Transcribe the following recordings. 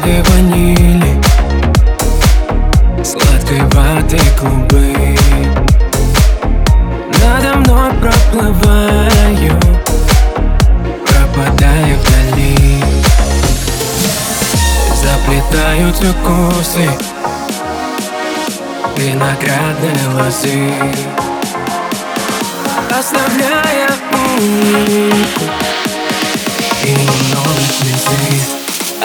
Сладкой ванили Сладкой ваты клубы. Надо мной проплываю Пропадаю вдали. Заплетаются косы Виноградной лозы Оставляя улыбку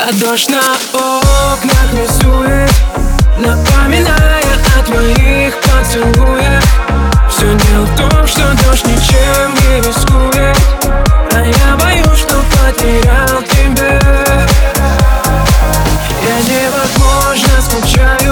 А дождь на окнах рисует Напоминая о твоих поцелуях. Все дело в том, что дождь ничем не рискует А я боюсь, что потерял тебя. Я невозможно скучаю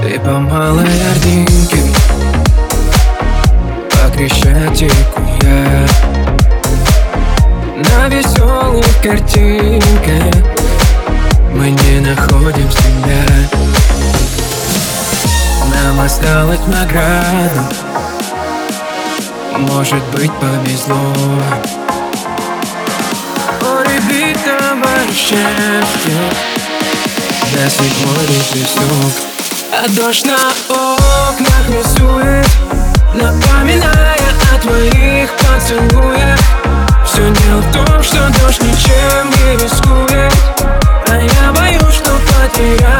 Ты по малой ординке По Крещатику я. На веселых картинках Мы не находим себя. Нам осталось награду. Может быть повезло. О, ребятам счастье До седьмой лепесток а дождь на окнах рисует Напоминая о твоих поцелуях. Все дело в том, что дождь ничем не рискует А я боюсь, что потеряю.